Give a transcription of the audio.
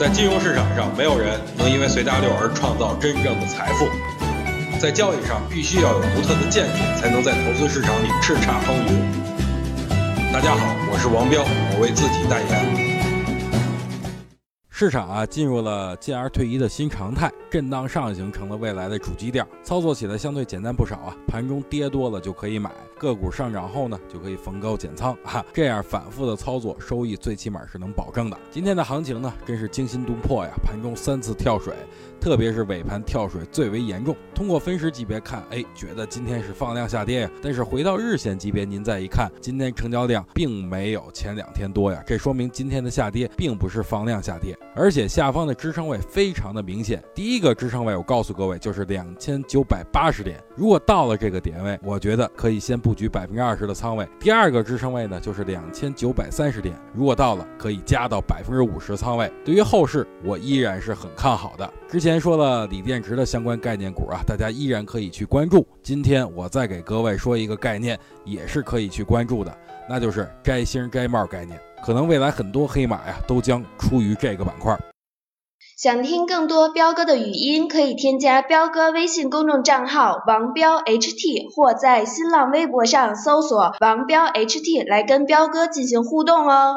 在金融市场上，没有人能因为随大流而创造真正的财富。在交易上，必须要有独特的见解，才能在投资市场里叱咤风云。大家好，我是王彪，我为自己代言。市场啊，进入了进而退一的新常态，震荡上行成了未来的主基调，操作起来相对简单不少啊。盘中跌多了就可以买，个股上涨后呢，就可以逢高减仓啊。这样反复的操作，收益最起码是能保证的。今天的行情呢，真是惊心动魄呀！盘中三次跳水，特别是尾盘跳水最为严重。通过分时级别看，哎，觉得今天是放量下跌呀。但是回到日线级别，您再一看，今天成交量并没有前两天多呀，这说明今天的下跌并不是放量下跌。而且下方的支撑位非常的明显，第一个支撑位我告诉各位就是两千九百八十点，如果到了这个点位，我觉得可以先布局百分之二十的仓位。第二个支撑位呢就是两千九百三十点，如果到了可以加到百分之五十仓位。对于后市，我依然是很看好的。之前说了锂电池的相关概念股啊，大家依然可以去关注。今天我再给各位说一个概念，也是可以去关注的，那就是摘星摘帽概念。可能未来很多黑马呀，都将出于这个板块。想听更多彪哥的语音，可以添加彪哥微信公众账号王彪 HT，或在新浪微博上搜索王彪 HT 来跟彪哥进行互动哦。